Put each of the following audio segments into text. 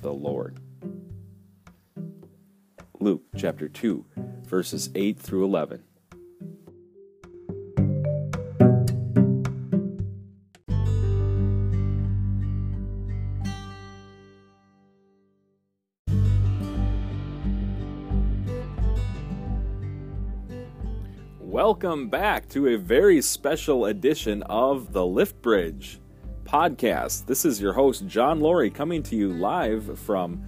the Lord. Luke chapter 2, verses 8 through 11. Welcome back to a very special edition of the Lift Bridge podcast. This is your host, John Laurie, coming to you live from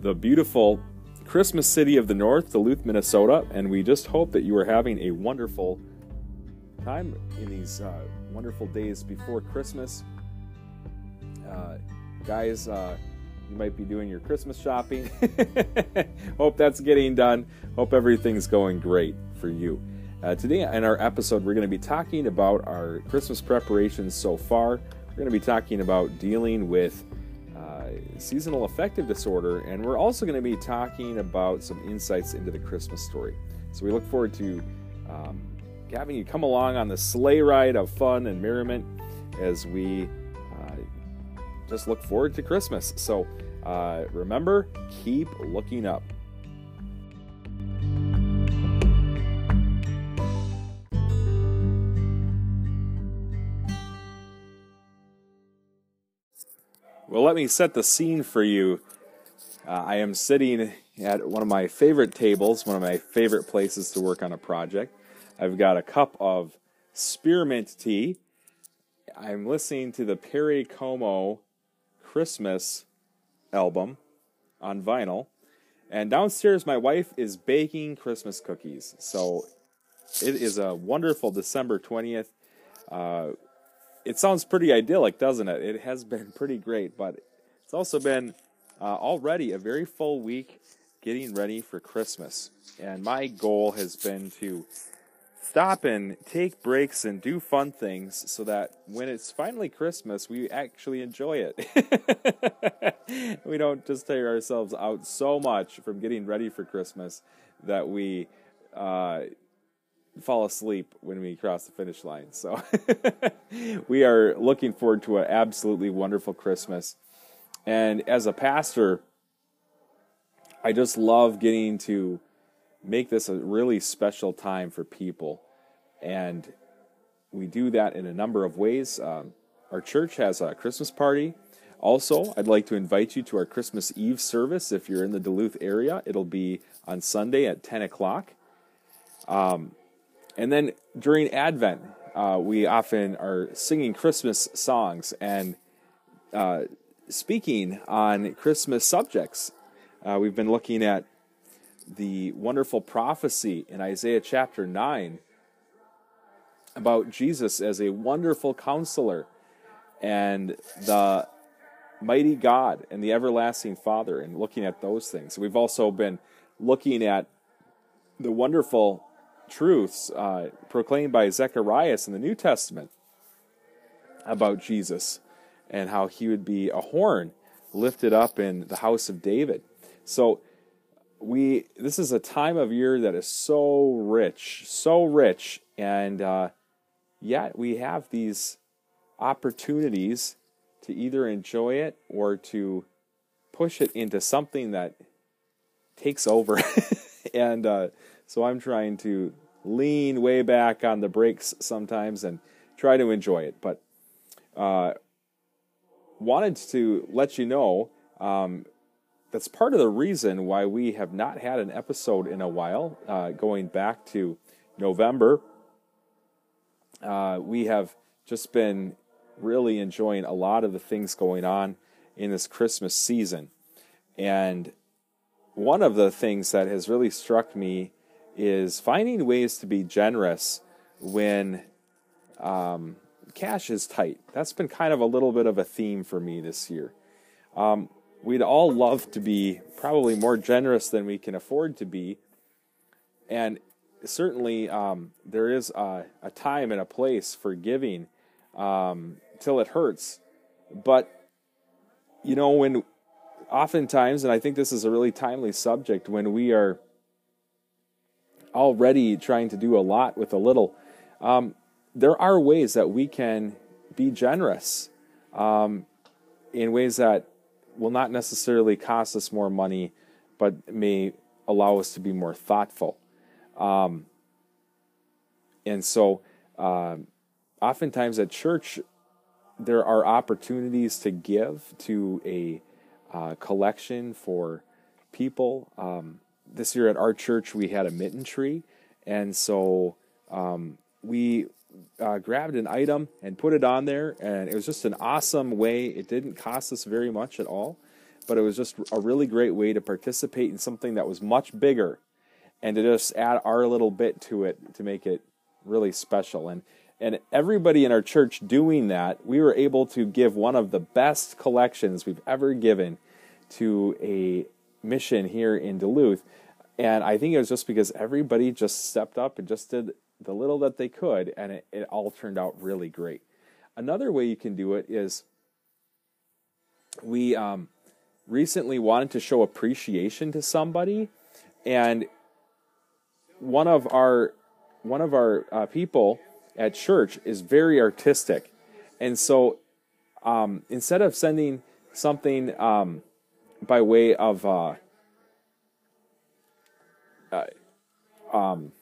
the beautiful Christmas city of the North, Duluth, Minnesota. And we just hope that you are having a wonderful time in these uh, wonderful days before Christmas. Uh, guys, uh, you might be doing your Christmas shopping. hope that's getting done. Hope everything's going great for you. Uh, today, in our episode, we're going to be talking about our Christmas preparations so far. We're going to be talking about dealing with uh, seasonal affective disorder, and we're also going to be talking about some insights into the Christmas story. So we look forward to um, having you come along on the sleigh ride of fun and merriment as we uh, just look forward to Christmas. So uh, remember, keep looking up. Well, let me set the scene for you. Uh, I am sitting at one of my favorite tables, one of my favorite places to work on a project. I've got a cup of spearmint tea. I'm listening to the Perry Como Christmas album on vinyl. And downstairs, my wife is baking Christmas cookies. So it is a wonderful December 20th. Uh, it sounds pretty idyllic, doesn't it? It has been pretty great, but it's also been uh, already a very full week getting ready for Christmas. And my goal has been to stop and take breaks and do fun things so that when it's finally Christmas, we actually enjoy it. we don't just tire ourselves out so much from getting ready for Christmas that we uh, fall asleep when we cross the finish line. So we are looking forward to an absolutely wonderful Christmas. And as a pastor, I just love getting to make this a really special time for people. And we do that in a number of ways. Um, our church has a Christmas party. Also, I'd like to invite you to our Christmas Eve service if you're in the Duluth area. It'll be on Sunday at 10 o'clock. Um, and then during Advent, uh, we often are singing Christmas songs and uh, speaking on Christmas subjects. Uh, we've been looking at the wonderful prophecy in Isaiah chapter 9 about Jesus as a wonderful counselor and the mighty God and the everlasting Father, and looking at those things. We've also been looking at the wonderful truths uh, proclaimed by Zacharias in the New Testament about Jesus and how he would be a horn lifted up in the house of David. So we this is a time of year that is so rich, so rich, and uh, yet we have these opportunities to either enjoy it or to push it into something that takes over. and uh, so I'm trying to lean way back on the brakes sometimes and try to enjoy it. But uh, wanted to let you know um, that's part of the reason why we have not had an episode in a while, uh, going back to November. Uh, we have just been really enjoying a lot of the things going on in this Christmas season. And one of the things that has really struck me is finding ways to be generous when um, cash is tight. That's been kind of a little bit of a theme for me this year. Um, we'd all love to be probably more generous than we can afford to be. And certainly, um, there is a, a, time and a place for giving um, till it hurts. But, you know, when oftentimes, and I think this is a really timely subject, when we are already trying to do a lot with a little, um, there are ways that we can be generous um, in ways that will not necessarily cost us more money, but may allow us to be more thoughtful. Um, and so, uh, oftentimes at church, there are opportunities to give to a uh, collection for people. Um, this year at our church, we had a mitten tree, and so um, we uh, grabbed an item and put it on there, and it was just an awesome way. It didn't cost us very much at all, but it was just a really great way to participate in something that was much bigger, and to just add our little bit to it to make it really special. And and everybody in our church doing that, we were able to give one of the best collections we've ever given to a mission here in Duluth. And I think it was just because everybody just stepped up and just did the little that they could, and it, it all turned out really great. Another way you can do it is we um, recently wanted to show appreciation to somebody, and one of our one of our uh, people at church is very artistic, and so um, instead of sending something um, by way of uh, uh, um,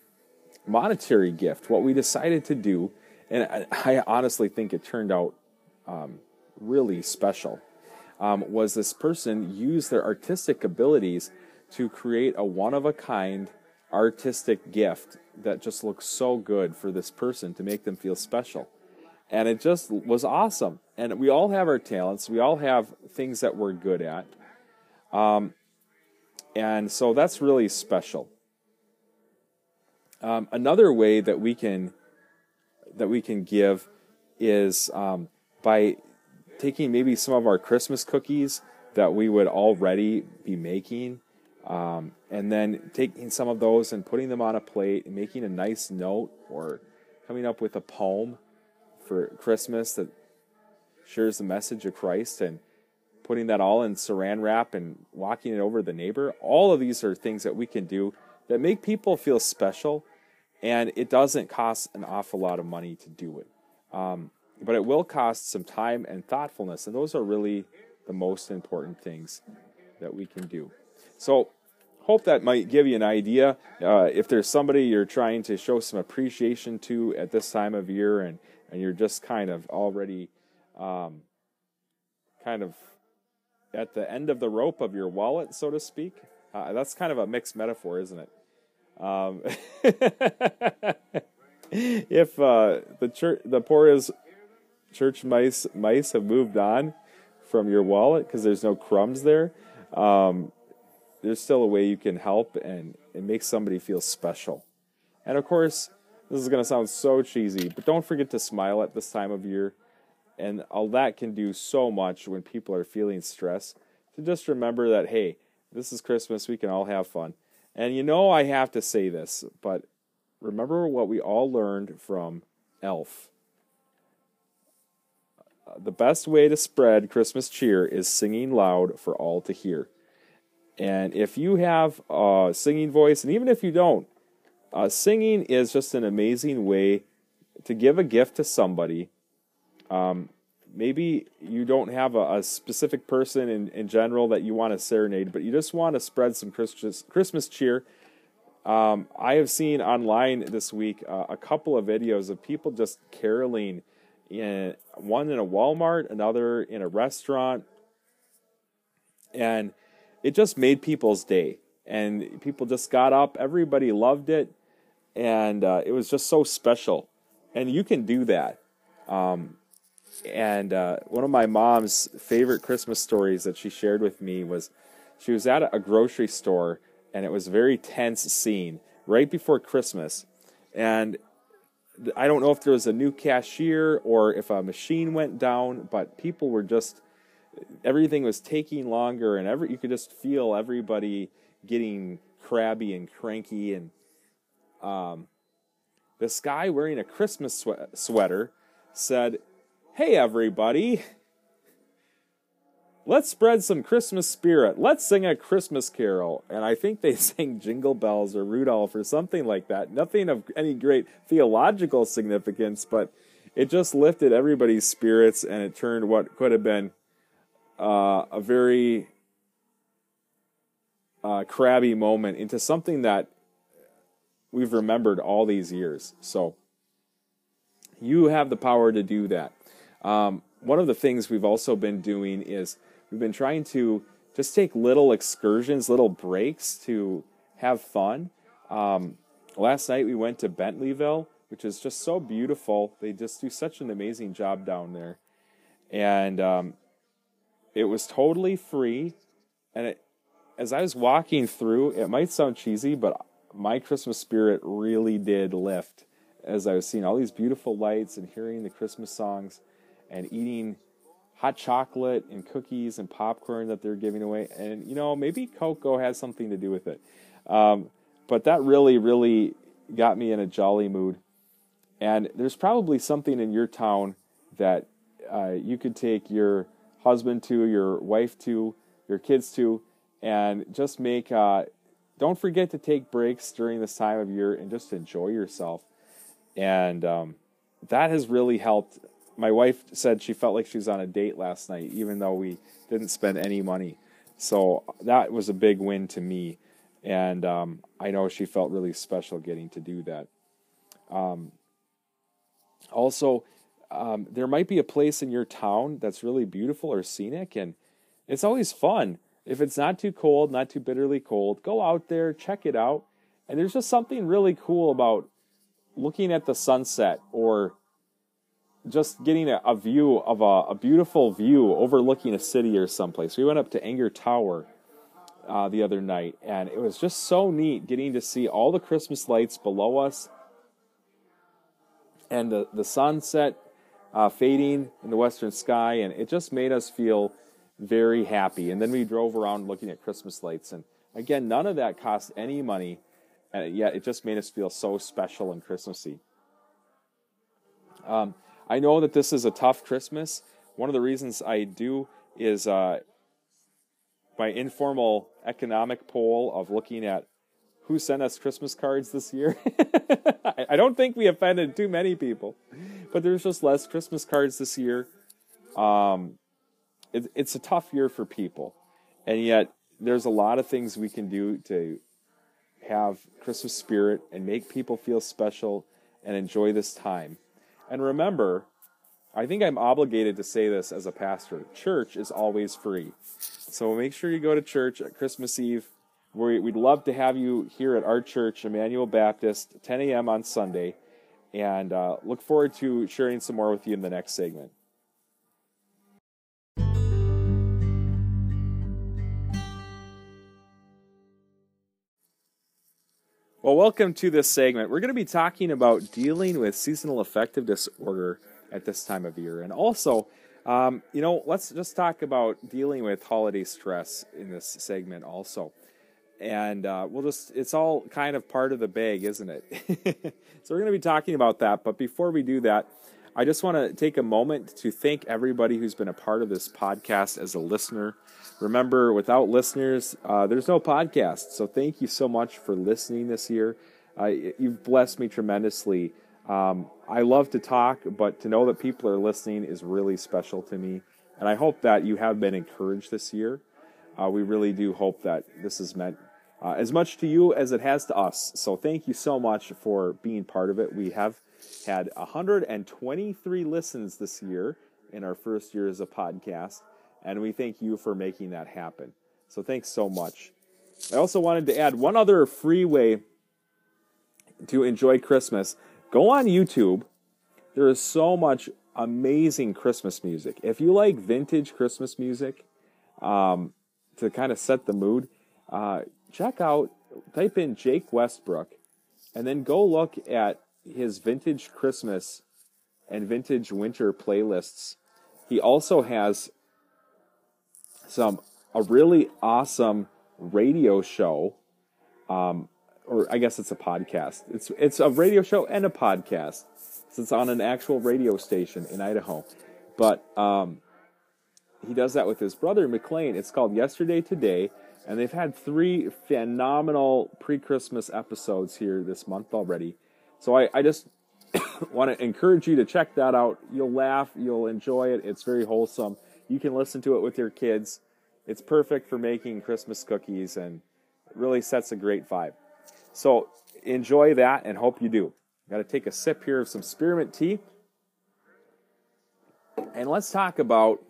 monetary gift, what we decided to do, and I, honestly think it turned out um, really special, um, was this person used their artistic abilities to create a one of a kind artistic gift that just looks so good for this person to make them feel special. And it just was awesome. And we all have our talents, we all have things that we're good at. Um, and so that's really special. Um, another way that we can that we can give is um, by taking maybe some of our Christmas cookies that we would already be making, um, and then taking some of those and putting them on a plate and making a nice note or coming up with a poem for Christmas that shares the message of Christ and putting that all in saran wrap and walking it over the neighbor. All of these are things that we can do that make people feel special and it doesn't cost an awful lot of money to do it. Um, but it will cost some time and thoughtfulness, and those are really the most important things that we can do. So, hope that might give you an idea. Uh, if there's somebody you're trying to show some appreciation to at this time of year, and and you're just kind of already, um, kind of at the end of the rope of your wallet, so to speak. Uh, that's kind of a mixed metaphor, isn't it? Um, if uh, the church, the poorest church mice mice have moved on from your wallet because there's no crumbs there, um, there's still a way you can help and, it makes somebody feel special. And of course, this is going to sound so cheesy, but don't forget to smile at this time of year. And all that can do so much when people are feeling stress. To just remember that, hey, this is Christmas, we can all have fun. And you know, I have to say this, but remember what we all learned from Elf. The best way to spread Christmas cheer is singing loud for all to hear. And if you have a singing voice, and even if you don't, uh, singing is just an amazing way to give a gift to somebody um, maybe you don't have a, a specific person in, in general that you want to serenade, but you just want to spread some Christmas, Christmas cheer. Um, I have seen online this week uh, a couple of videos of people just caroling in one in a Walmart, another in a restaurant, and it just made people's day. And people just got up, everybody loved it, and uh, it was just so special. And you can do that. Um, and uh, one of my mom's favorite Christmas stories that she shared with me was she was at a grocery store and it was a very tense scene right before Christmas. And I don't know if there was a new cashier or if a machine went down, but people were just everything was taking longer, and every you could just feel everybody getting crabby and cranky. And um, this guy wearing a Christmas sweater said, "Hey, everybody." let's spread some Christmas spirit. Let's sing a Christmas carol. And I think they sang Jingle Bells or Rudolph or something like that. Nothing of any great theological significance, but it just lifted everybody's spirits and it turned what could have been uh, a very uh, crabby moment into something that we've remembered all these years. So you have the power to do that. Um, one of the things we've also been doing is We've been trying to just take little excursions, little breaks to have fun. Um, last night we went to Bentleyville, which is just so beautiful. They just do such an amazing job down there. And um, it was totally free. And it, as I was walking through, it might sound cheesy, but my Christmas spirit really did lift as I was seeing all these beautiful lights and hearing the Christmas songs and eating hot chocolate and cookies and popcorn that they're giving away. And, you know, maybe cocoa has something to do with it. Um, but that really, really got me in a jolly mood. And there's probably something in your town that uh, you could take your husband to, your wife to, your kids to, and just make. Uh, don't forget to take breaks during this time of year and just enjoy yourself. And um, that has really helped my wife said she felt like she was on a date last night, even though we didn't spend any money. So that was a big win to me, and um, I know she felt really special getting to do that. Um, also, um, there might be a place in your town that's really beautiful or scenic, and it's always fun. If it's not too cold, not too bitterly cold, go out there, check it out. And there's just something really cool about looking at the sunset or just getting a, a view of a, a, beautiful view overlooking a city or someplace. We went up to Enger Tower uh, the other night, and it was just so neat getting to see all the Christmas lights below us and the, the sunset uh, fading in the western sky, and it just made us feel very happy. And then we drove around looking at Christmas lights, and again, none of that cost any money, and yet it just made us feel so special and Christmassy. Um, I know that this is a tough Christmas. One of the reasons I do is uh, my informal economic poll of looking at who sent us Christmas cards this year. I don't think we offended too many people, but there's just less Christmas cards this year. Um, it, it's a tough year for people, and yet there's a lot of things we can do to have Christmas spirit and make people feel special and enjoy this time. And remember, I think I'm obligated to say this as a pastor church is always free. So make sure you go to church at Christmas Eve. We'd love to have you here at our church, Emmanuel Baptist, 10 a.m. on Sunday. And uh, look forward to sharing some more with you in the next segment. Well, welcome to this segment. We're going to be talking about dealing with seasonal affective disorder at this time of year. And also, um, you know, let's just talk about dealing with holiday stress in this segment also. And uh, we'll just, it's all kind of part of the bag, isn't it? so we're going to be talking about that. But before we do that, I just want to take a moment to thank everybody who's been a part of this podcast as a listener. Remember, without listeners, uh, there's no podcast. So thank you so much for listening this year. Uh, you've blessed me tremendously. Um, I love to talk, but to know that people are listening is really special to me. And I hope that you have been encouraged this year. Uh, we really do hope that this has meant uh, as much to you as it has to us. So thank you so much for being part of it. We have had 123 listens this year in our first year as a podcast. And we thank you for making that happen. So thanks so much. I also wanted to add one other free way to enjoy Christmas. Go on YouTube. There is so much amazing Christmas music. If you like vintage Christmas music um, to kind of set the mood, uh, check out, type in Jake Westbrook, and then go look at his vintage Christmas and vintage winter playlists. He also has some a really awesome radio show. Um, or I guess it's a podcast. It's it's a radio show and a podcast. It's on an actual radio station in Idaho. But um, he does that with his brother McLean. It's called Yesterday Today, and they've had three phenomenal pre-Christmas episodes here this month already. So I, I just want to encourage you to check that out. You'll laugh, you'll enjoy it. It's very wholesome. You can listen to it with your kids. It's perfect for making Christmas cookies and really sets a great vibe. So enjoy that and hope you do. Got to take a sip here of some spearmint tea. And let's talk about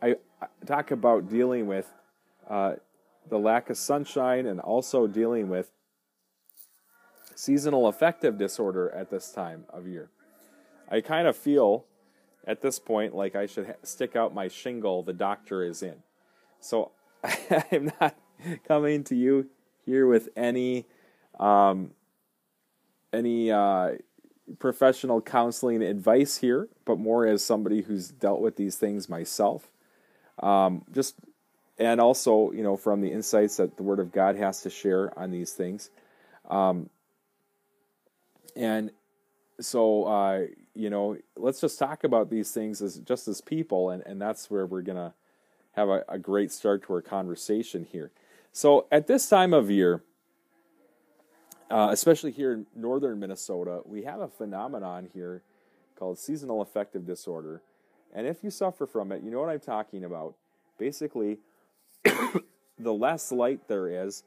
I, talk about dealing with uh, the lack of sunshine and also dealing with seasonal affective disorder at this time of year. I kind of feel at this point like I should ha- stick out my shingle the doctor is in. So I'm not coming to you here with any um, any uh, professional counseling advice here, but more as somebody who's dealt with these things myself. Um, just and also, you know, from the insights that the Word of God has to share on these things. Um, and so, uh, you know, let's just talk about these things as just as people, and, and that's where we're gonna have a, a great start to our conversation here. So, at this time of year, uh, especially here in northern Minnesota, we have a phenomenon here called seasonal affective disorder. And if you suffer from it, you know what I'm talking about. Basically, the less light there is,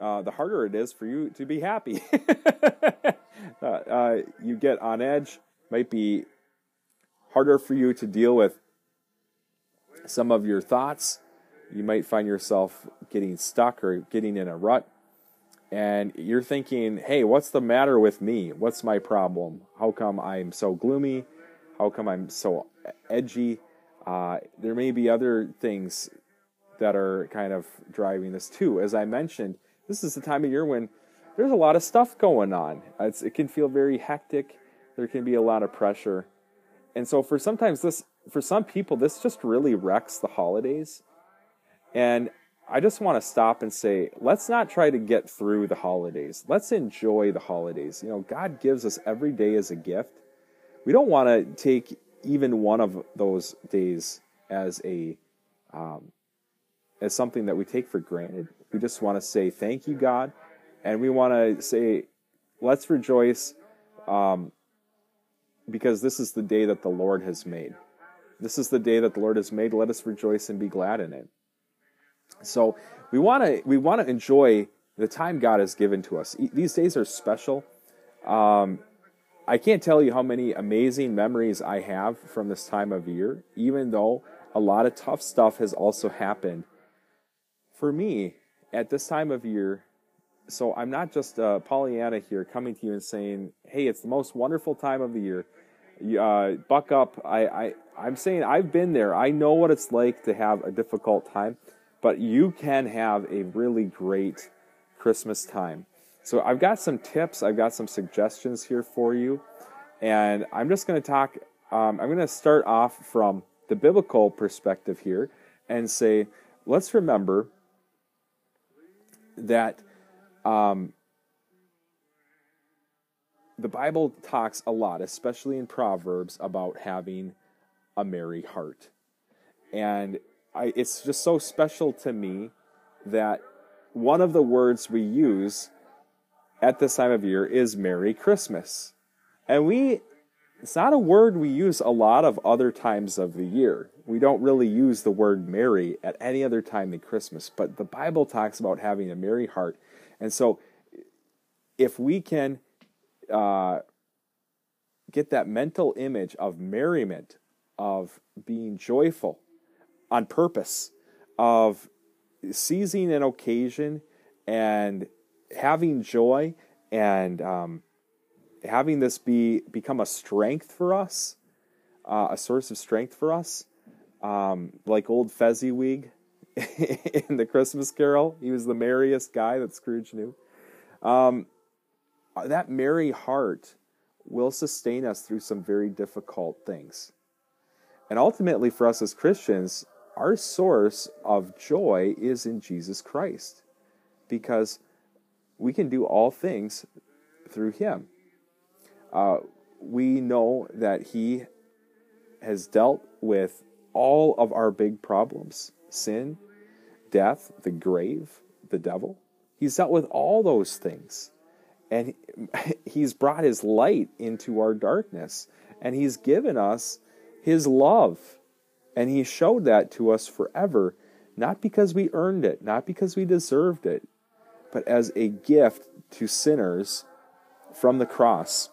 uh, the harder it is for you to be happy. uh, uh, you get on edge, might be harder for you to deal with some of your thoughts. You might find yourself getting stuck or getting in a rut and you're thinking, hey, what's the matter with me? What's my problem? How come I'm so gloomy? How come I'm so edgy? Uh, there may be other things that are kind of driving this too. As I mentioned, this is the time of year when there's a lot of stuff going on. It's, it can feel very hectic. There can be a lot of pressure, and so for sometimes this, for some people, this just really wrecks the holidays. And I just want to stop and say, let's not try to get through the holidays. Let's enjoy the holidays. You know, God gives us every day as a gift. We don't want to take even one of those days as a um, as something that we take for granted. We just want to say thank you, God, and we want to say, let's rejoice, um, because this is the day that the Lord has made. This is the day that the Lord has made. Let us rejoice and be glad in it. So we want to we want to enjoy the time God has given to us. These days are special. Um, I can't tell you how many amazing memories I have from this time of year, even though a lot of tough stuff has also happened. For me, at this time of year, so I'm not just uh, Pollyanna here coming to you and saying, hey, it's the most wonderful time of the year. Uh, buck up. I, I, I'm saying I've been there. I know what it's like to have a difficult time but you can have a really great Christmas time. So I've got some tips, I've got some suggestions here for you, and I'm just going to talk. Um, I'm going to start off from the biblical perspective here and say, let's remember that um, the Bible talks a lot, especially in Proverbs, about having a merry heart. And I, it's just so special to me that one of the words we use at this time of year is Merry Christmas. And we, it's not a word we use a lot of other times of the year. We don't really use the word merry at any other time than Christmas, but the Bible talks about having a merry heart. And so if we can uh, get that mental image of merriment, of being joyful, on purpose of seizing an occasion and having joy and um, having this be become a strength for us, uh, a source of strength for us, um, like old Fezziwig in the Christmas Carol. He was the merriest guy that Scrooge knew. Um, that merry heart will sustain us through some very difficult things. And ultimately, for us as Christians, our source of joy is in Jesus Christ because we can do all things through Him. Uh, we know that He has dealt with all of our big problems sin, death, the grave, the devil. He's dealt with all those things. And He's brought His light into our darkness. And He's given us His love. And He showed that to us forever, not because we earned it, not because we deserved it, but as a gift to sinners from the cross,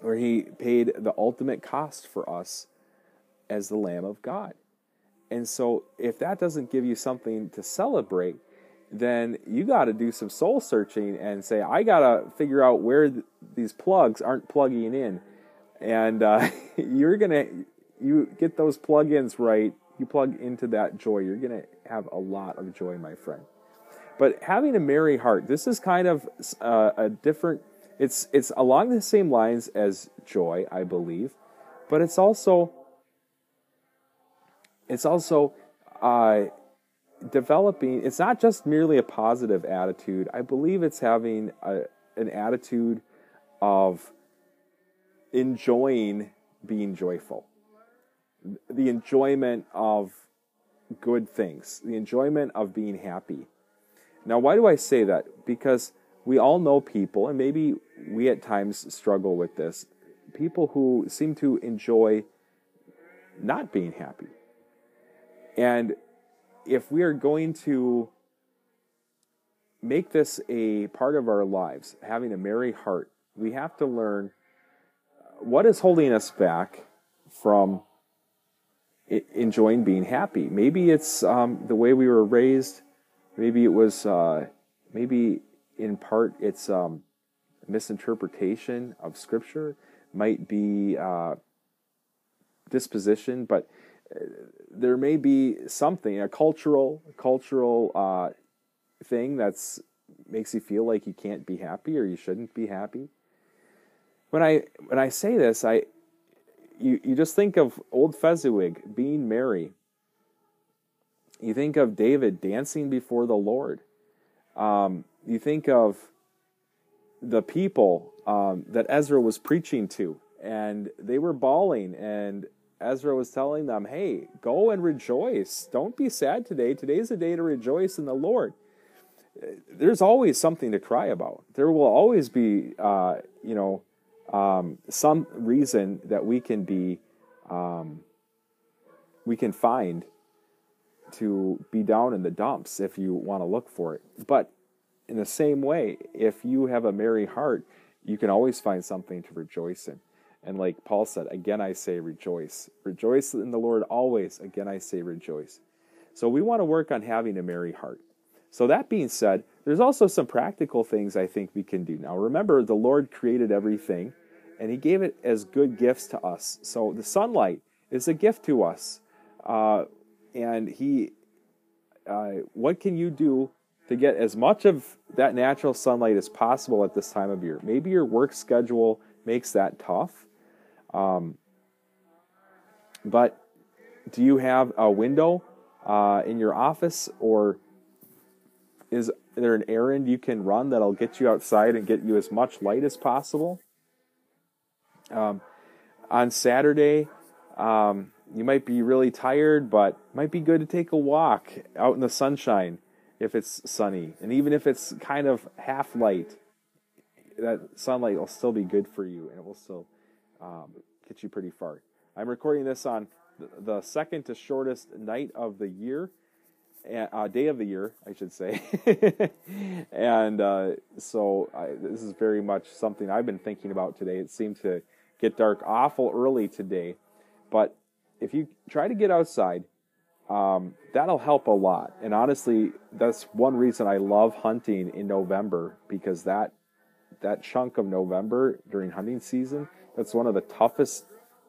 where He paid the ultimate cost for us as the Lamb of God. And so, if that doesn't give you something to celebrate, then you got to do some soul searching and say, I got to figure out where th- these plugs aren't plugging in. And uh, you're going to, you get those plugins right, you plug into that joy, you're going to have a lot of joy, my friend. But having a merry heart, this is kind of uh, a different, it's, it's along the same lines as joy, I believe, but it's also, it's also, uh, developing it's not just merely a positive attitude. I believe it's having a, an attitude of enjoying being joyful. The enjoyment of good things the enjoyment of being happy. Now why do i say that? Because we all know people and maybe we at times struggle with this people who seem to enjoy not being happy and if we are going to make this a part of our lives, having a merry heart, we have to learn what is holding us back from enjoying being happy. Maybe it's um, the way we were raised. Maybe it was, uh, maybe in part it's um, misinterpretation of Scripture. Might be uh, disposition, but there may be something a cultural cultural uh, thing that's makes you feel like you can't be happy or you shouldn't be happy. When I when I say this, I you you just think of old Fezziwig being merry. You think of David dancing before the Lord. Um, you think of the people um, that Ezra was preaching to, and they were bawling and Ezra was telling them, hey, go and rejoice. Don't be sad today. Today's a day to rejoice in the Lord. There's always something to cry about. There will always be, uh, you know, um, some reason that we can be, um, we can find to be down in the dumps if you want to look for it. But in the same way, if you have a merry heart, you can always find something to rejoice in. And like Paul said, again I say rejoice. Rejoice in the Lord always. Again I say rejoice. So we want to work on having a merry heart. So that being said, there's also some practical things I think we can do. Now remember, the Lord created everything and he gave it as good gifts to us. So the sunlight is a gift to us. Uh, and he, uh, what can you do to get as much of that natural sunlight as possible at this time of year? Maybe your work schedule makes that tough. Um, but do you have a window uh, in your office, or is there an errand you can run that'll get you outside and get you as much light as possible? Um, on Saturday, um, you might be really tired, but might be good to take a walk out in the sunshine if it's sunny, and even if it's kind of half light, that sunlight will still be good for you, and it will still um, get you pretty far. I'm recording this on the second to shortest night of the year, uh, day of the year, I should say. and uh, so I, this is very much something I've been thinking about today. It seemed to get dark awful early today, but if you try to get outside, um, that'll help a lot. And honestly, that's one reason I love hunting in November because that that chunk of November during hunting season that's one of the toughest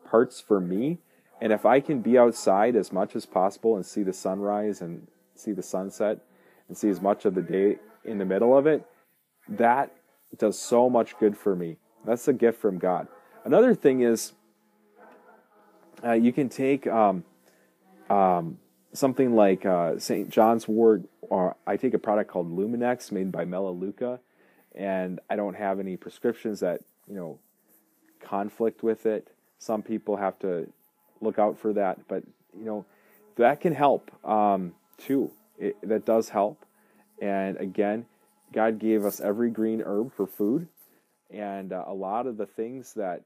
parts for me. And if I can be outside as much as possible and see the sunrise and see the sunset and see as much of the day in the middle of it, that does so much good for me. That's a gift from God. Another thing is uh, you can take um, um, something like uh, St. John's Wort, or I take a product called Luminex made by Melaleuca, and I don't have any prescriptions that you know conflict with it. Some people have to look out for that, but you know that can help um, too. It, that does help, and again, God gave us every green herb for food, and uh, a lot of the things that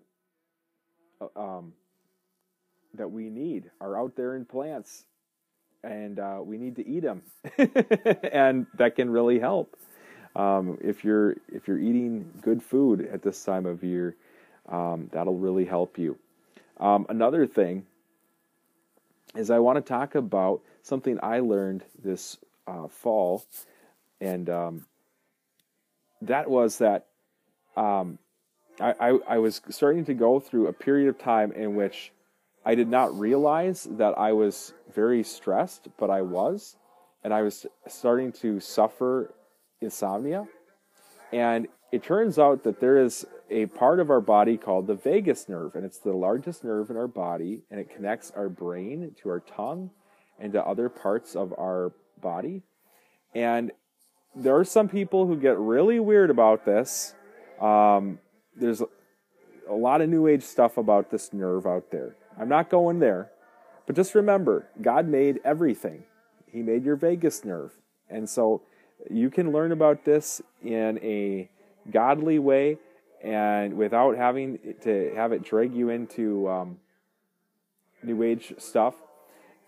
uh, um, that we need are out there in plants, and uh, we need to eat them, and that can really help. Um, if you're if you're eating good food at this time of year, um, that'll really help you. Um, another thing is I want to talk about something I learned this uh, fall, and um, that was that um, I, I, I was starting to go through a period of time in which I did not realize that I was very stressed, but I was, and I was starting to suffer insomnia. And it turns out that there is a part of our body called the vagus nerve, and it's the largest nerve in our body, and it connects our brain to our tongue and to other parts of our body. And there are some people who get really weird about this. Um, there's a lot of new age stuff about this nerve out there. I'm not going there. But just remember, God made everything. He made your vagus nerve. And so you can learn about this in a godly way and without having to have it drag you into um, new age stuff.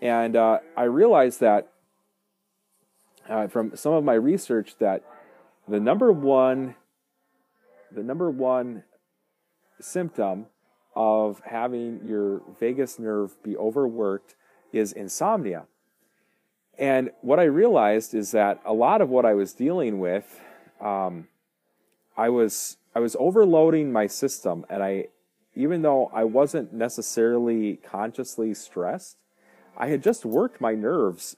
And uh, I realized that uh, from some of my research that the number one the number one symptom of having your vagus nerve be overworked is insomnia. And what I realized is that a lot of what I was dealing with, um, I was I was overloading my system, and I, even though I wasn't necessarily consciously stressed, I had just worked my nerves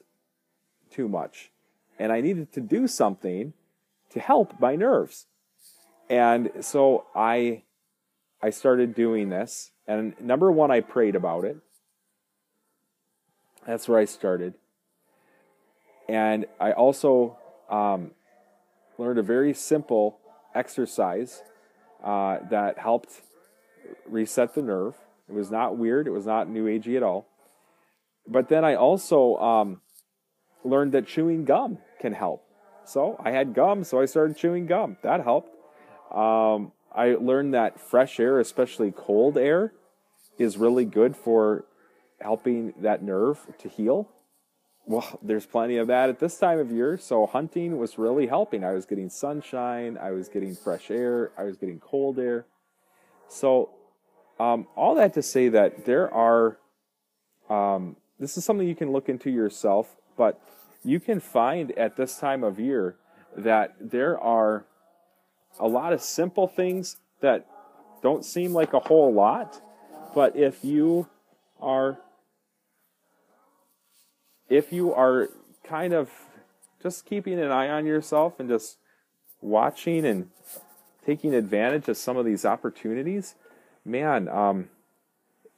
too much, and I needed to do something to help my nerves. And so I I started doing this. And number one, I prayed about it. That's where I started. And I also um, learned a very simple exercise uh, that helped reset the nerve. It was not weird, it was not new agey at all. But then I also um, learned that chewing gum can help. So I had gum, so I started chewing gum. That helped. Um, I learned that fresh air, especially cold air, is really good for helping that nerve to heal. Well, there's plenty of that at this time of year, so hunting was really helping. I was getting sunshine, I was getting fresh air, I was getting cold air. So, um, all that to say that there are, um, this is something you can look into yourself, but you can find at this time of year that there are a lot of simple things that don't seem like a whole lot, but if you are if you are kind of just keeping an eye on yourself and just watching and taking advantage of some of these opportunities, man, um,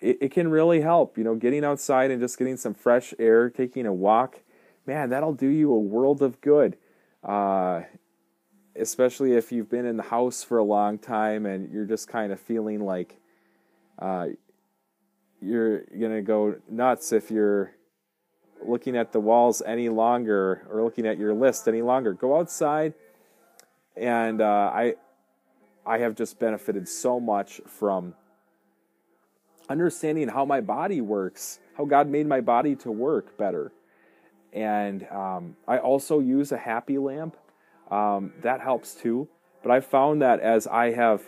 it, it, can really help. You know, getting outside and just getting some fresh air, taking a walk, man, that'll do you a world of good. Uh, especially if you've been in the house for a long time and you're just kind of feeling like uh, you're gonna go nuts if you're looking at the walls any longer or looking at your list any longer. Go outside, and uh, I I have just benefited so much from understanding how my body works, how God made my body to work better. And um, I also use a happy lamp um, that helps too. But I've found that as I have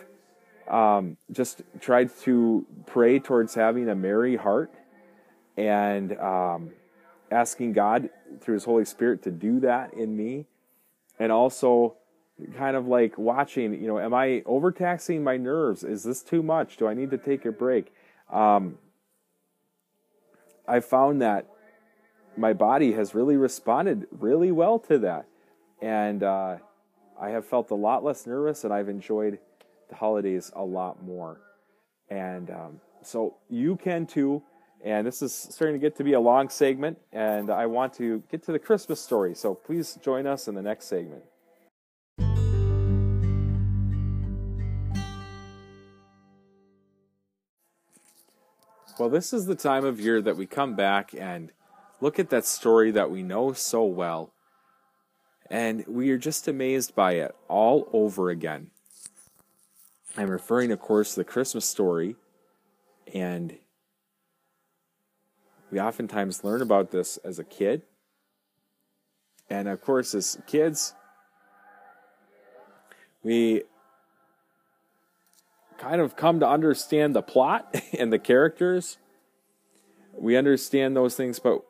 um, just tried to pray towards having a merry heart and um, asking God through His Holy Spirit to do that in me, and also kind of like watching, you know, am I overtaxing my nerves? Is this too much? Do I need to take a break? Um, I found that my body has really responded really well to that and uh, I have felt a lot less nervous, and I've enjoyed the holidays a lot more. And um, so you can too. And this is starting to get to be a long segment, and I want to get to the Christmas story. So please join us in the next segment. Well, this is the time of year that we come back and look at that story that we know so well, and we are just amazed by it all over again. I'm referring, of course, to the Christmas story, and we oftentimes learn about this as a kid. And of course, as kids, we kind of come to understand the plot and the characters. We understand those things, but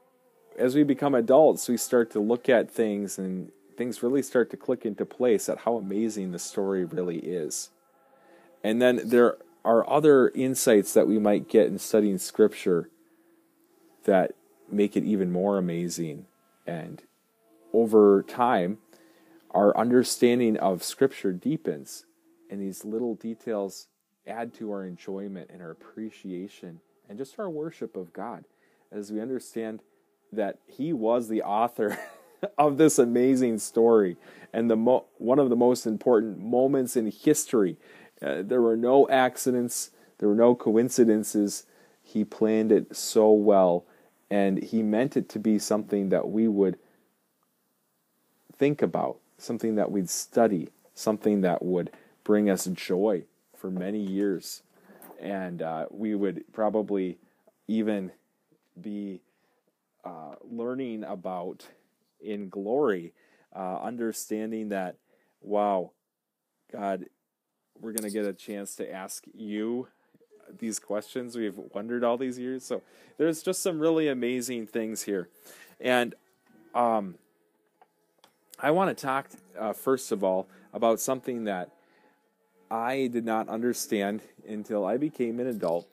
as we become adults, we start to look at things and things really start to click into place at how amazing the story really is. And then there are other insights that we might get in studying scripture that make it even more amazing. And over time, our understanding of scripture deepens, and these little details add to our enjoyment and our appreciation and just our worship of God as we understand that He was the author of this amazing story and the mo- one of the most important moments in history. Uh, there were no accidents, there were no coincidences. He planned it so well, and He meant it to be something that we would think about, something that we'd study, something that would bring us joy for many years. And uh, we would probably even be uh, learning about in glory, uh, understanding that, wow, God, we're going to get a chance to ask you these questions we've wondered all these years. So there's just some really amazing things here. And um, I want to talk, uh, first of all, about something that I did not understand until I became an adult,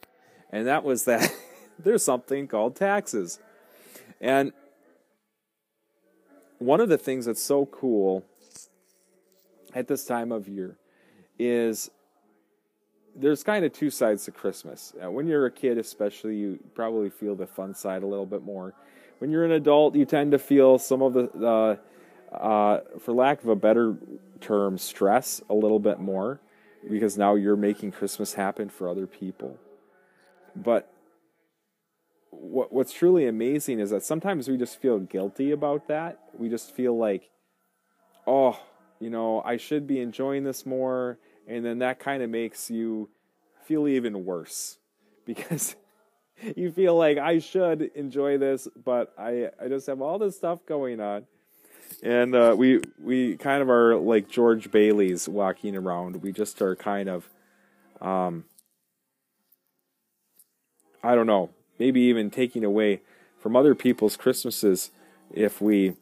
and that was that there's something called taxes. And one of the things that's so cool at this time of year is there's kind of two sides to Christmas. Uh, when you're a kid, especially, you probably feel the fun side a little bit more. When you're an adult, you tend to feel some of the, uh, for lack of a better term, stress a little bit more because now you're making Christmas happen for other people. But what what's truly amazing is that sometimes we just feel guilty about that. We just feel like, oh, you know, I should be enjoying this more, and then that kind of makes you feel even worse because you feel like I should enjoy this, but I I just have all this stuff going on and uh, we we kind of are like George Bailey's walking around. We just are kind of, um, I don't know, maybe even taking away from other people's Christmases if we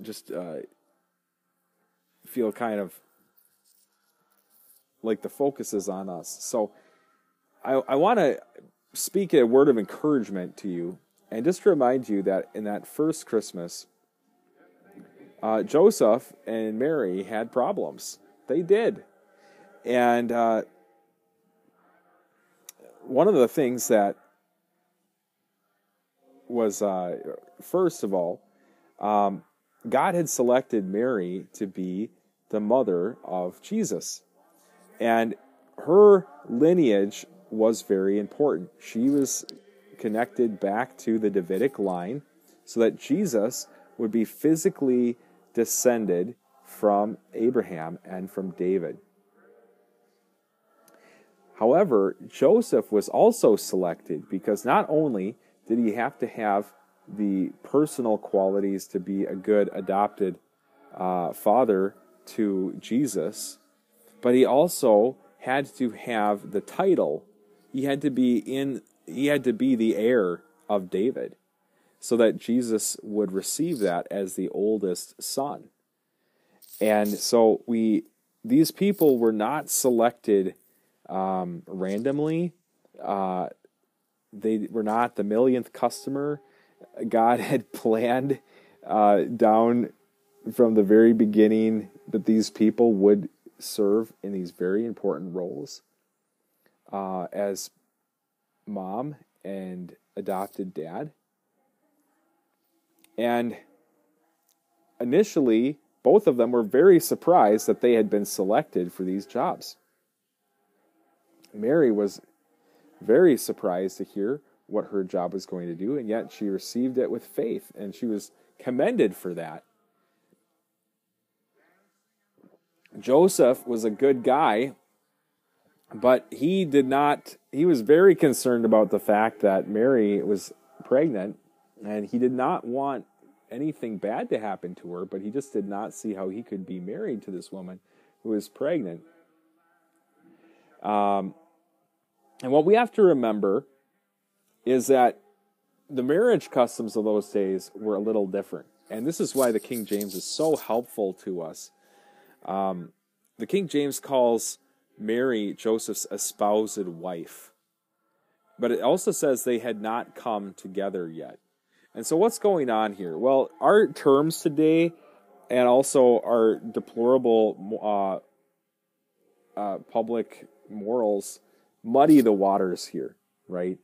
just uh, feel kind of like the focus is on us. So I, I want to speak a word of encouragement to you and just to remind you that in that first Christmas, uh, Joseph and Mary had problems. They did. And uh, one of the things that was, uh, first of all, um, God had selected Mary to be the mother of Jesus. And her lineage was very important. She was connected back to the Davidic line so that Jesus would be physically descended from Abraham and from David. However, Joseph was also selected because not only did he have to have the personal qualities to be a good adopted uh, father to Jesus, but he also had to have the title. He had to be in he had to be the heir of David so that Jesus would receive that as the oldest son. And so we these people were not selected um, randomly. Uh, they were not the millionth customer. God had planned uh, down from the very beginning that these people would serve in these very important roles uh, as mom and adopted dad. And initially, both of them were very surprised that they had been selected for these jobs. Mary was very surprised to hear what her job was going to do, and yet she received it with faith, and she was commended for that. Joseph was a good guy, but he did not, he was very concerned about the fact that Mary was pregnant, and he did not want anything bad to happen to her, but he just did not see how he could be married to this woman who was pregnant. Um, and what we have to remember is that the marriage customs of those days were a little different. And this is why the King James is so helpful to us. Um, the King James calls Mary Joseph's espoused wife. But it also says they had not come together yet. And so, what's going on here? Well, our terms today and also our deplorable uh, uh, public morals muddy the waters here, right?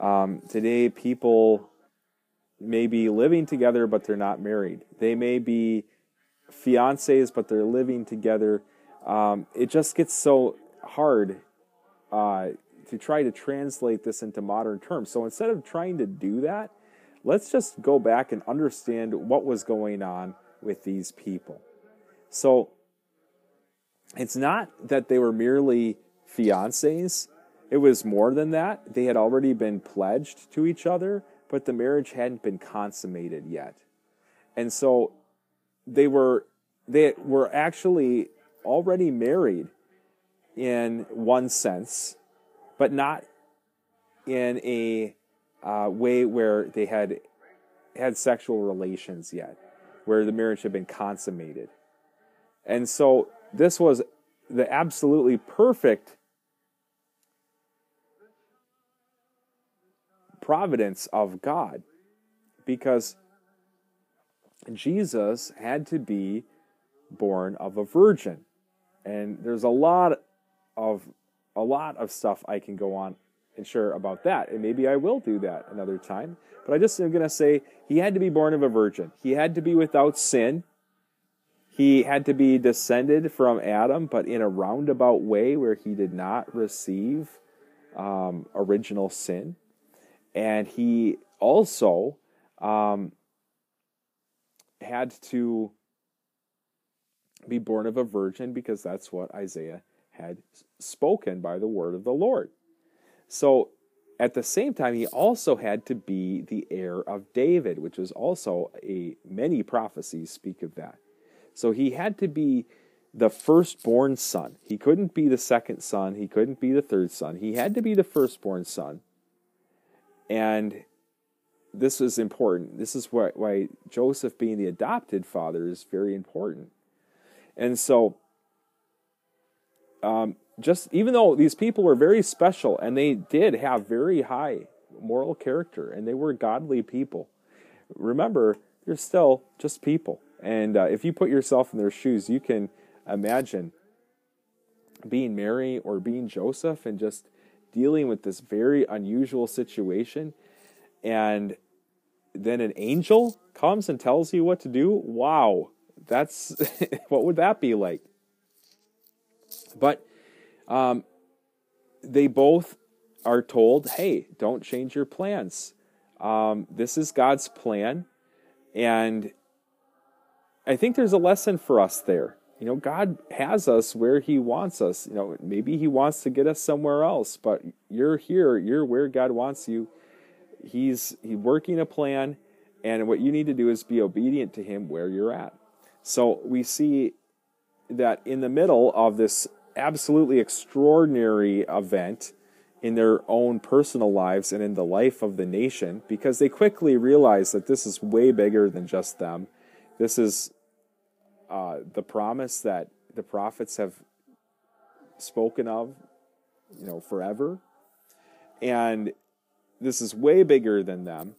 Um, today, people may be living together, but they're not married. They may be fiancés, but they're living together. Um, it just gets so hard uh, to try to translate this into modern terms. So instead of trying to do that, let's just go back and understand what was going on with these people. So it's not that they were merely fiancés, it was more than that. They had already been pledged to each other, but the marriage hadn't been consummated yet. And so they were they were actually already married in one sense, but not in a uh, way where they had had sexual relations yet, where the marriage had been consummated. And so this was the absolutely perfect providence of God because Jesus had to be born of a virgin. And there's a lot of a lot of stuff I can go on and share about that. And maybe I will do that another time. But I just am going to say he had to be born of a virgin. He had to be without sin. He had to be descended from Adam, but in a roundabout way where he did not receive um, original sin. And he also um, had to be born of a virgin because that's what Isaiah had spoken by the word of the Lord. So at the same time, he also had to be the heir of David, which was also a many prophecies speak of that. So he had to be the firstborn son. He couldn't be the second son. He couldn't be the third son. He had to be the firstborn son. And this is important. This is why, why Joseph being the adopted father is very important. And so, um, just even though these people were very special and they did have very high moral character and they were godly people, remember, they're still just people. And uh, if you put yourself in their shoes, you can imagine being Mary or being Joseph and just dealing with this very unusual situation. And then an angel comes and tells you what to do. Wow, that's what would that be like? But um, they both are told, hey, don't change your plans. Um, this is God's plan. And I think there's a lesson for us there. You know, God has us where He wants us. You know, maybe He wants to get us somewhere else, but you're here. You're where God wants you. He's He's working a plan, and what you need to do is be obedient to Him where you're at. So we see that in the middle of this absolutely extraordinary event in their own personal lives and in the life of the nation, because they quickly realize that this is way bigger than just them. This is uh, the promise that the prophets have spoken of, you know, forever. And this is way bigger than them.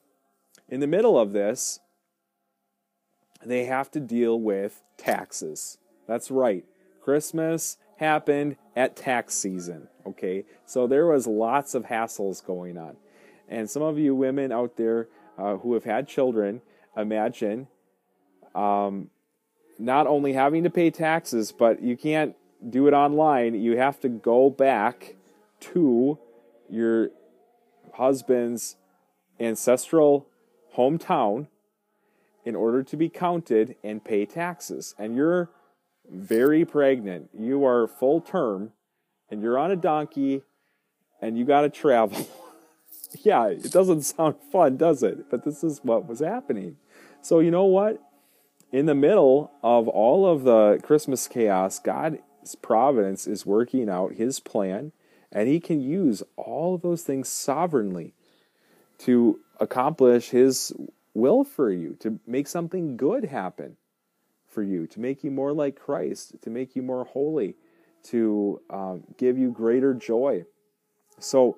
In the middle of this, they have to deal with taxes. That's right. Christmas happened at tax season. Okay, so there was lots of hassles going on. And some of you women out there uh, who have had children, imagine um, not only having to pay taxes, but you can't do it online. You have to go back to your husband's ancestral hometown in order to be counted and pay taxes. And you're very pregnant. You are full term and you're on a donkey and you got to travel. yeah, it doesn't sound fun, does it? But this is what was happening. So, you know what? In the middle of all of the Christmas chaos, God's providence is working out his plan, and he can use all of those things sovereignly to accomplish his will for you, to make something good happen for you, to make you more like Christ, to make you more holy, to um, give you greater joy. So,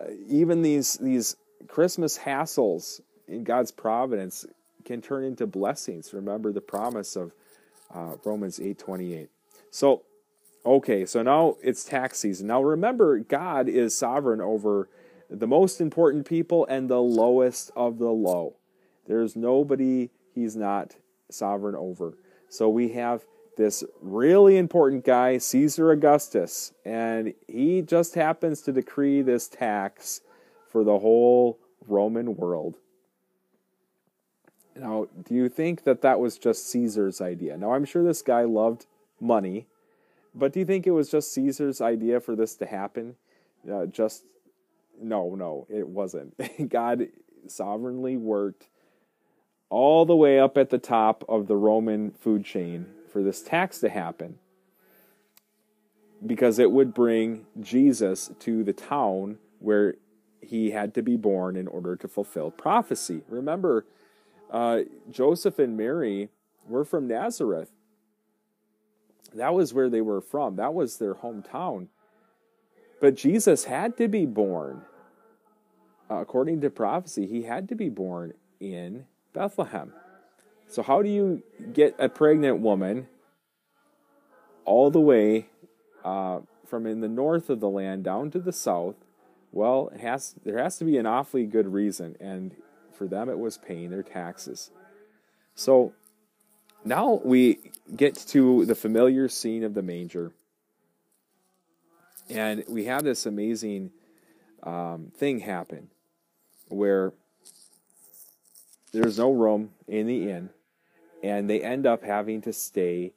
uh, even these these Christmas hassles in God's providence can turn into blessings. Remember the promise of uh, Romans eight twenty eight. So, okay, so now it's tax season. Now remember, God is sovereign over the most important people and the lowest of the low. There's nobody He's not sovereign over. So we have this really important guy, Caesar Augustus, and he just happens to decree this tax for the whole Roman world. Now, do you think that that was just Caesar's idea? Now, I'm sure this guy loved money, but do you think it was just Caesar's idea for this to happen? Uh, just no, no, it wasn't. God sovereignly worked all the way up at the top of the Roman food chain for this tax to happen because it would bring Jesus to the town where he had to be born in order to fulfill prophecy. Remember, uh, Joseph and Mary were from Nazareth. That was where they were from, that was their hometown. But Jesus had to be born. Uh, according to prophecy, he had to be born in Bethlehem. So, how do you get a pregnant woman all the way uh, from in the north of the land down to the south? Well, has there has to be an awfully good reason, and for them it was paying their taxes. So now we get to the familiar scene of the manger, and we have this amazing um, thing happen where there's no room in the inn and they end up having to stay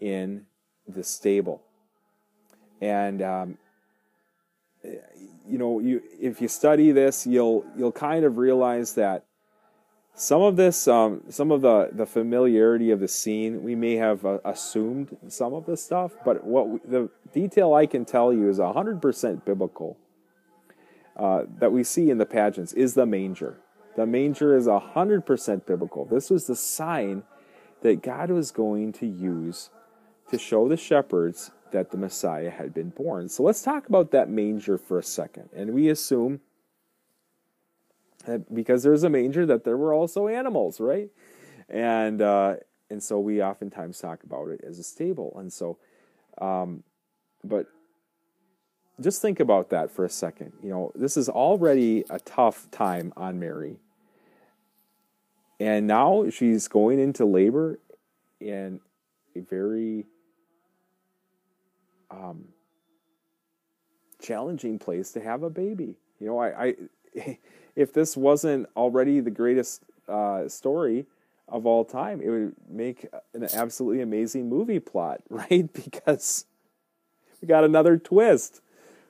in the stable. And um, you know, you if you study this, you'll you'll kind of realize that some of this, um, some of the the familiarity of the scene, we may have uh, assumed some of this stuff, but what we, the detail I can tell you is hundred percent biblical. Uh, that we see in the pageants is the manger. The manger is 100% biblical. This was the sign that God was going to use to show the shepherds that the Messiah had been born. So let's talk about that manger for a second. And we assume because there's a manger that there were also animals, right? And uh, and so we oftentimes talk about it as a stable. And so, um, but just think about that for a second. You know, this is already a tough time on Mary. And now she's going into labor in a very um, challenging place to have a baby. You know, I, I if this wasn't already the greatest uh, story of all time, it would make an absolutely amazing movie plot, right? Because we got another twist,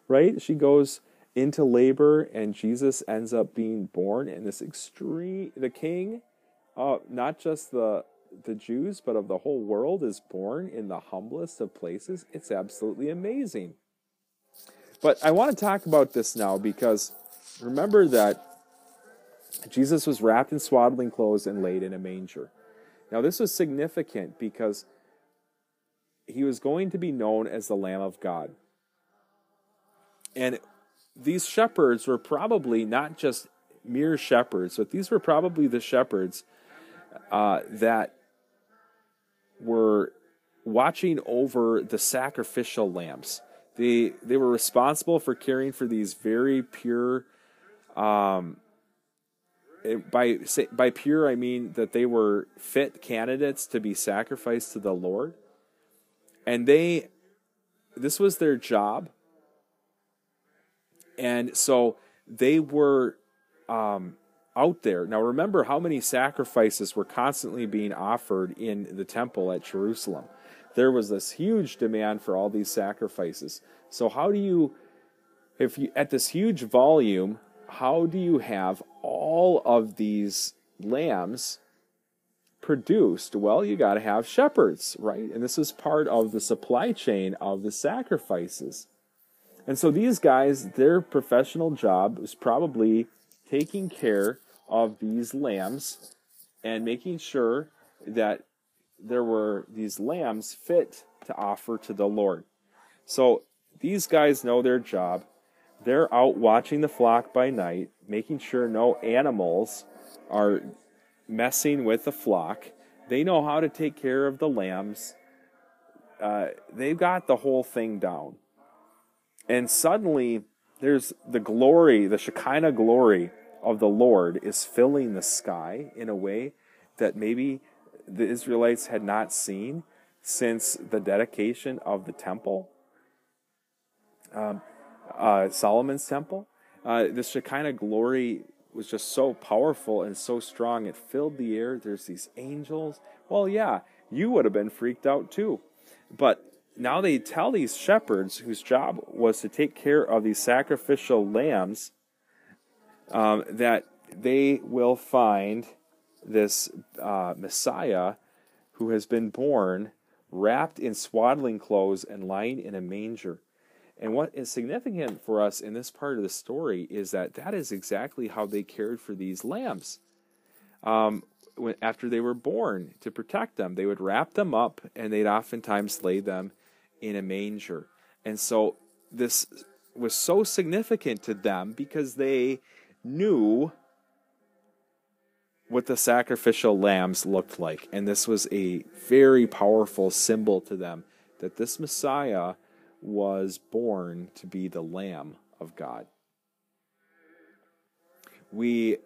right? She goes into labor and Jesus ends up being born in this extreme the king uh, not just the the Jews, but of the whole world, is born in the humblest of places. It's absolutely amazing. But I want to talk about this now because remember that Jesus was wrapped in swaddling clothes and laid in a manger. Now, this was significant because he was going to be known as the Lamb of God. And these shepherds were probably not just mere shepherds, but these were probably the shepherds uh, that were watching over the sacrificial lambs. They they were responsible for caring for these very pure. Um, by by pure, I mean that they were fit candidates to be sacrificed to the Lord, and they, this was their job, and so they were um, out there. Now, remember how many sacrifices were constantly being offered in the temple at Jerusalem. There was this huge demand for all these sacrifices. So, how do you, if you, at this huge volume, how do you have all of these lambs produced? Well, you got to have shepherds, right? And this is part of the supply chain of the sacrifices. And so these guys, their professional job was probably taking care of these lambs and making sure that there were these lambs fit to offer to the Lord. So these guys know their job. They're out watching the flock by night, making sure no animals are messing with the flock. They know how to take care of the lambs. Uh, they've got the whole thing down. And suddenly, there's the glory, the Shekinah glory of the Lord is filling the sky in a way that maybe the Israelites had not seen since the dedication of the temple, um, uh, Solomon's temple. Uh, the Shekinah glory was just so powerful and so strong. It filled the air. There's these angels. Well, yeah, you would have been freaked out too. But now they tell these shepherds, whose job was to take care of these sacrificial lambs, um, that they will find this uh, Messiah who has been born wrapped in swaddling clothes and lying in a manger. And what is significant for us in this part of the story is that that is exactly how they cared for these lambs. Um, when, after they were born, to protect them, they would wrap them up and they'd oftentimes lay them in a manger. And so this was so significant to them because they knew what the sacrificial lambs looked like. And this was a very powerful symbol to them that this Messiah was born to be the Lamb of God. We,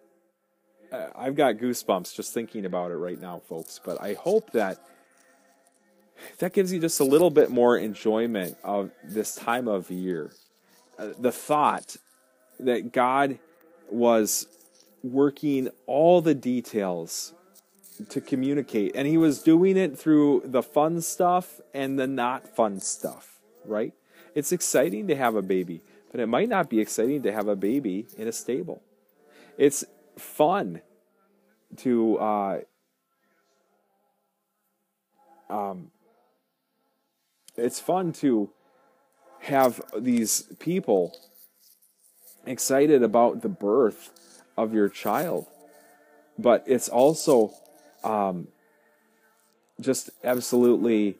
uh, I've got goosebumps just thinking about it right now, folks, but I hope that that gives you just a little bit more enjoyment of this time of year. Uh, the thought that God was working all the details to communicate, and he was doing it through the fun stuff and the not fun stuff, right? It's exciting to have a baby, but it might not be exciting to have a baby in a stable. It's fun to uh, um, it's fun to have these people excited about the birth of your child, but it's also um, just absolutely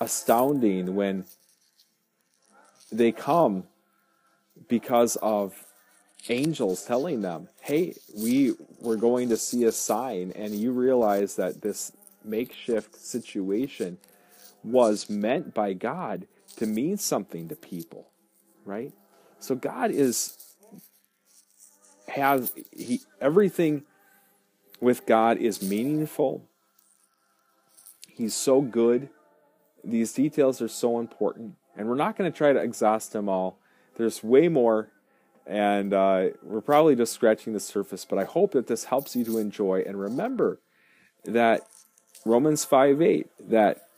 astounding when they come because of angels telling them, hey, we were going to see a sign, and you realize that this makeshift situation was meant by God to mean something to people, right? So God is has he everything with God is meaningful. He's so good. These details are so important, and we're not going to try to exhaust them all. There's way more, and uh, we're probably just scratching the surface. But I hope that this helps you to enjoy and remember that Romans 5 8, that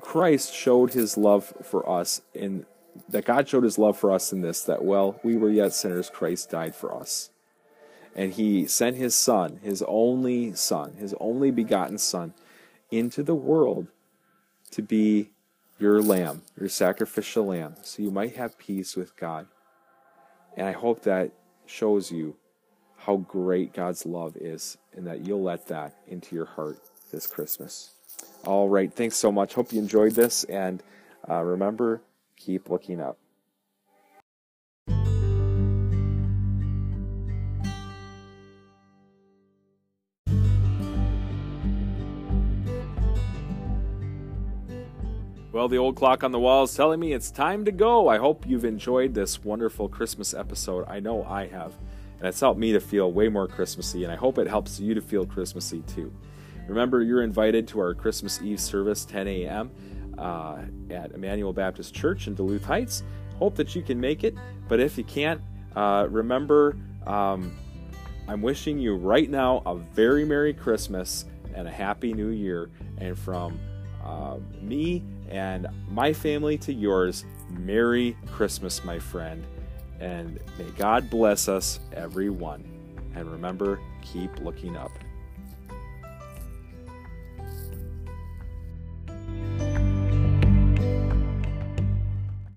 Christ showed his love for us in that God showed his love for us in this that well, we were yet sinners, Christ died for us. And he sent his son, his only son, his only begotten son, into the world to be your lamb, your sacrificial lamb, so you might have peace with God. And I hope that shows you how great God's love is and that you'll let that into your heart this Christmas. All right. Thanks so much. Hope you enjoyed this. And uh, remember, keep looking up. Well, the old clock on the wall is telling me it's time to go. I hope you've enjoyed this wonderful Christmas episode. I know I have. And it's helped me to feel way more Christmassy, and I hope it helps you to feel Christmassy too. Remember, you're invited to our Christmas Eve service, 10 a.m., uh, at Emmanuel Baptist Church in Duluth Heights. Hope that you can make it, but if you can't, uh, remember, um, I'm wishing you right now a very Merry Christmas and a Happy New Year. And from uh, me and my family to yours, Merry Christmas, my friend. And may God bless us, everyone. And remember, keep looking up.